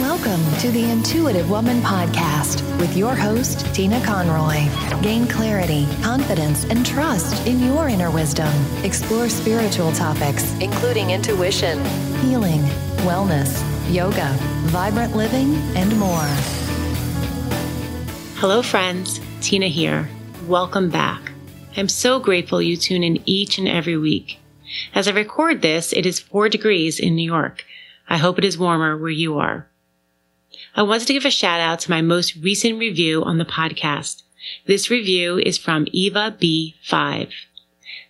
Welcome to the Intuitive Woman Podcast with your host, Tina Conroy. Gain clarity, confidence, and trust in your inner wisdom. Explore spiritual topics, including intuition, healing, wellness, yoga, vibrant living, and more. Hello, friends. Tina here. Welcome back. I'm so grateful you tune in each and every week. As I record this, it is four degrees in New York. I hope it is warmer where you are. I wanted to give a shout out to my most recent review on the podcast. This review is from Eva B5.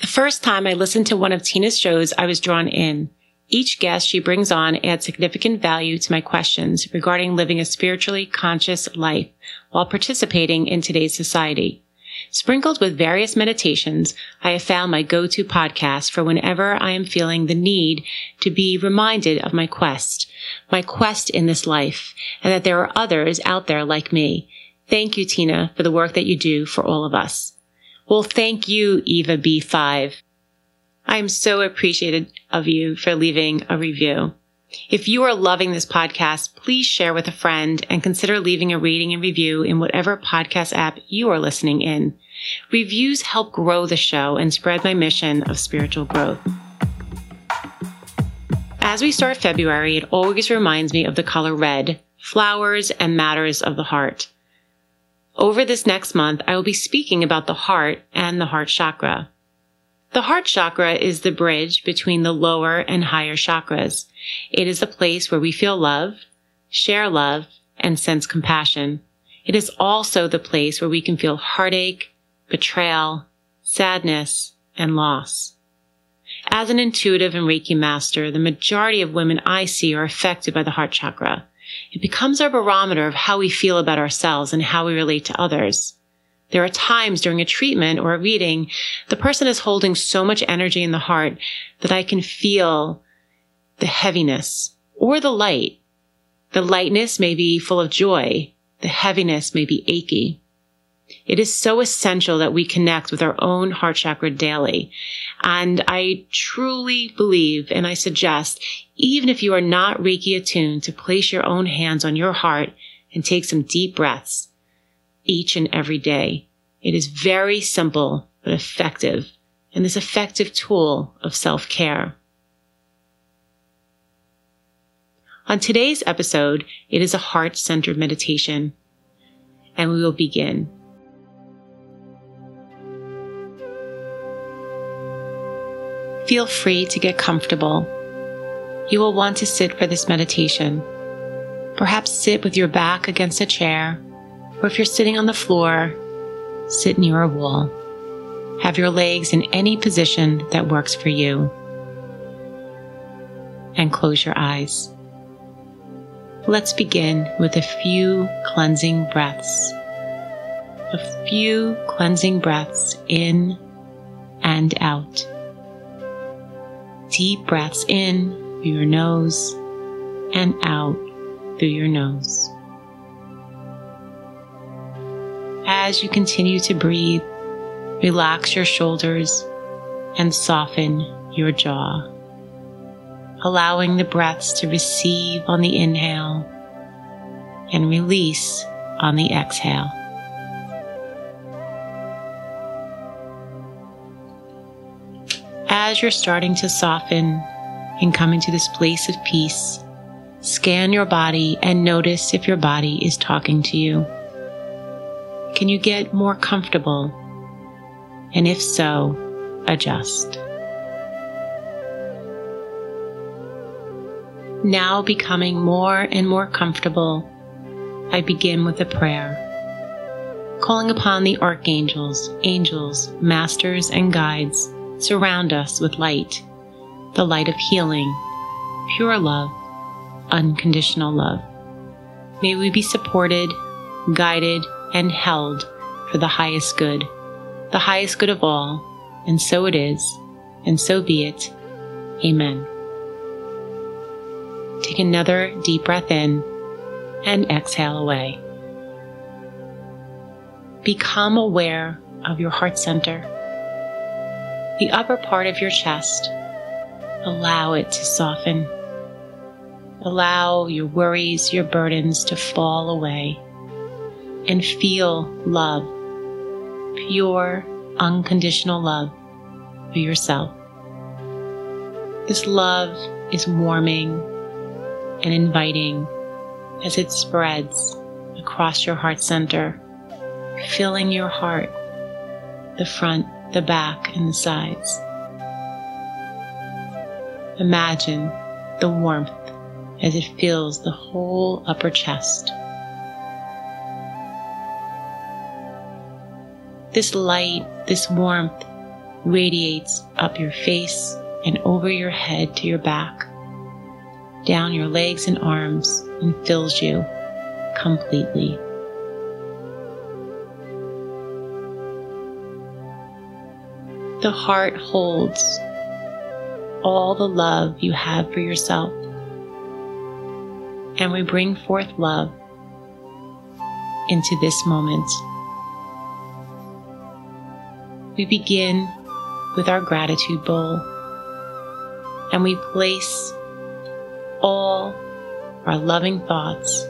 The first time I listened to one of Tina's shows, I was drawn in. Each guest she brings on adds significant value to my questions regarding living a spiritually conscious life while participating in today's society. Sprinkled with various meditations, I have found my go-to podcast for whenever I am feeling the need to be reminded of my quest, my quest in this life, and that there are others out there like me. Thank you, Tina, for the work that you do for all of us. Well, thank you, Eva B5. I am so appreciated of you for leaving a review. If you are loving this podcast, please share with a friend and consider leaving a rating and review in whatever podcast app you are listening in. Reviews help grow the show and spread my mission of spiritual growth. As we start February, it always reminds me of the color red, flowers, and matters of the heart. Over this next month, I will be speaking about the heart and the heart chakra. The heart chakra is the bridge between the lower and higher chakras. It is a place where we feel love, share love, and sense compassion. It is also the place where we can feel heartache, betrayal, sadness, and loss. As an intuitive and Reiki master, the majority of women I see are affected by the heart chakra. It becomes our barometer of how we feel about ourselves and how we relate to others. There are times during a treatment or a reading, the person is holding so much energy in the heart that I can feel the heaviness or the light. The lightness may be full of joy. The heaviness may be achy. It is so essential that we connect with our own heart chakra daily. And I truly believe and I suggest, even if you are not Reiki attuned, to place your own hands on your heart and take some deep breaths each and every day. It is very simple, but effective, and this effective tool of self-care. On today's episode, it is a heart-centered meditation, and we will begin. Feel free to get comfortable. You will want to sit for this meditation. Perhaps sit with your back against a chair or if you're sitting on the floor, sit near a wall. Have your legs in any position that works for you. And close your eyes. Let's begin with a few cleansing breaths. A few cleansing breaths in and out. Deep breaths in through your nose and out through your nose. as you continue to breathe, relax your shoulders and soften your jaw, allowing the breaths to receive on the inhale and release on the exhale. As you're starting to soften and come into this place of peace, scan your body and notice if your body is talking to you. Can you get more comfortable? And if so, adjust. Now becoming more and more comfortable, I begin with a prayer, calling upon the archangels, angels, masters, and guides surround us with light, the light of healing, pure love, unconditional love. May we be supported, guided, and held for the highest good, the highest good of all, and so it is, and so be it. Amen. Take another deep breath in and exhale away. Become aware of your heart center, the upper part of your chest. Allow it to soften. Allow your worries, your burdens to fall away and feel love, pure, unconditional love for yourself. This love is warming and inviting as it spreads across your heart center, filling your heart, the front, the back, and the sides. Imagine the warmth as it fills the whole upper chest. This light, this warmth radiates up your face and over your head to your back, down your legs and arms, and fills you completely. The heart holds all the love you have for yourself. And we bring forth love into this moment. We begin with our gratitude bowl and we place all our loving thoughts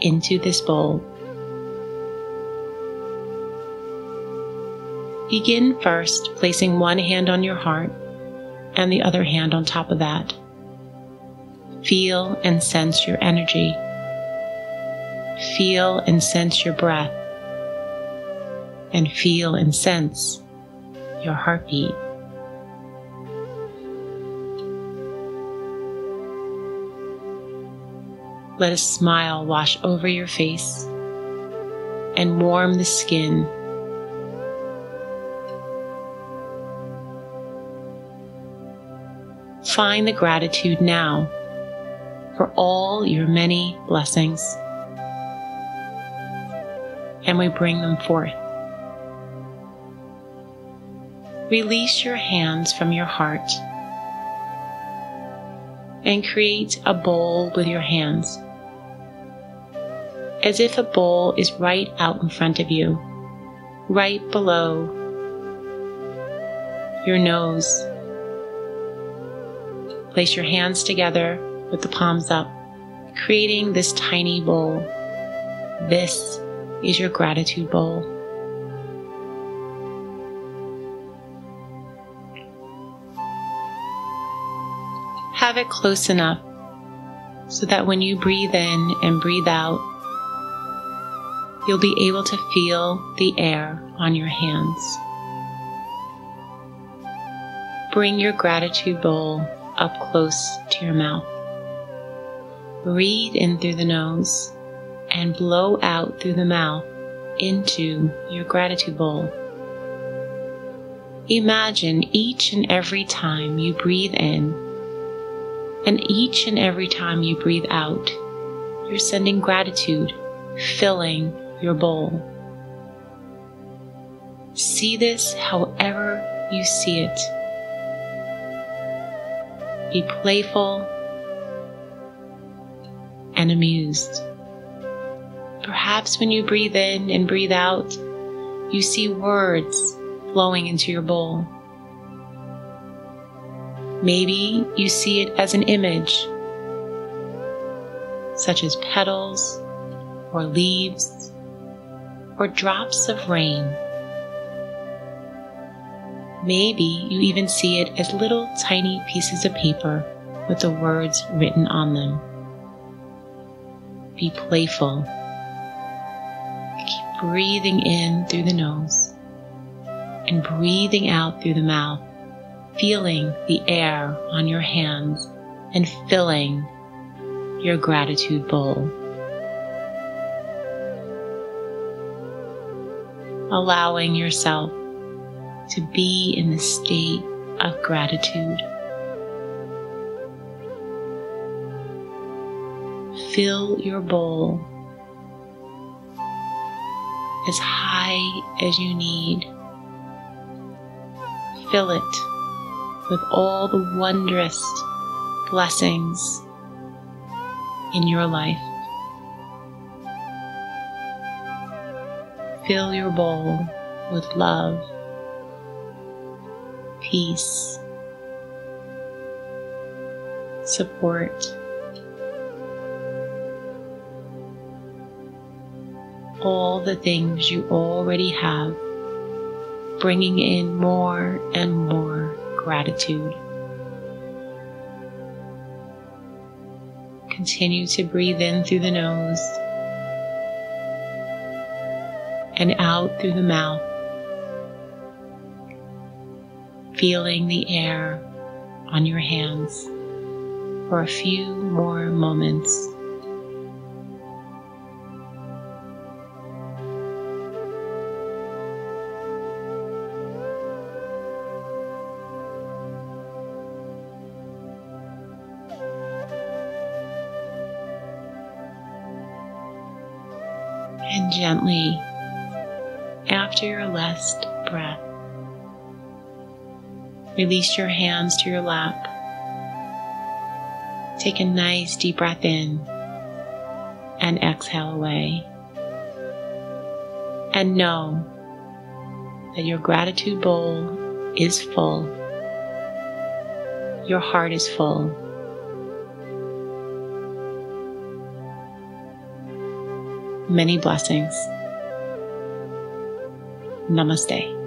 into this bowl. Begin first placing one hand on your heart and the other hand on top of that. Feel and sense your energy. Feel and sense your breath. And feel and sense your heartbeat. Let a smile wash over your face and warm the skin. Find the gratitude now for all your many blessings, and we bring them forth. Release your hands from your heart and create a bowl with your hands as if a bowl is right out in front of you, right below your nose. Place your hands together with the palms up, creating this tiny bowl. This is your gratitude bowl. Have it close enough so that when you breathe in and breathe out, you'll be able to feel the air on your hands. Bring your gratitude bowl up close to your mouth. Breathe in through the nose and blow out through the mouth into your gratitude bowl. Imagine each and every time you breathe in and each and every time you breathe out, you're sending gratitude, filling your bowl. See this however you see it. Be playful and amused. Perhaps when you breathe in and breathe out, you see words flowing into your bowl. Maybe you see it as an image, such as petals or leaves or drops of rain. Maybe you even see it as little tiny pieces of paper with the words written on them. Be playful. Keep breathing in through the nose and breathing out through the mouth, feeling the air on your hands and filling your gratitude bowl. allowing yourself to be in the state of gratitude. Fill your bowl as high as you need. Fill it with all the wondrous blessings in your life. Fill your bowl with love, peace, support, all the things you already have, bringing in more and more gratitude. Continue to breathe in through the nose and out through the mouth, feeling the air on your hands for a few more moments. And gently, after your last breath, release your hands to your lap. Take a nice deep breath in and exhale away. And know that your gratitude bowl is full. Your heart is full. Many blessings. Namaste.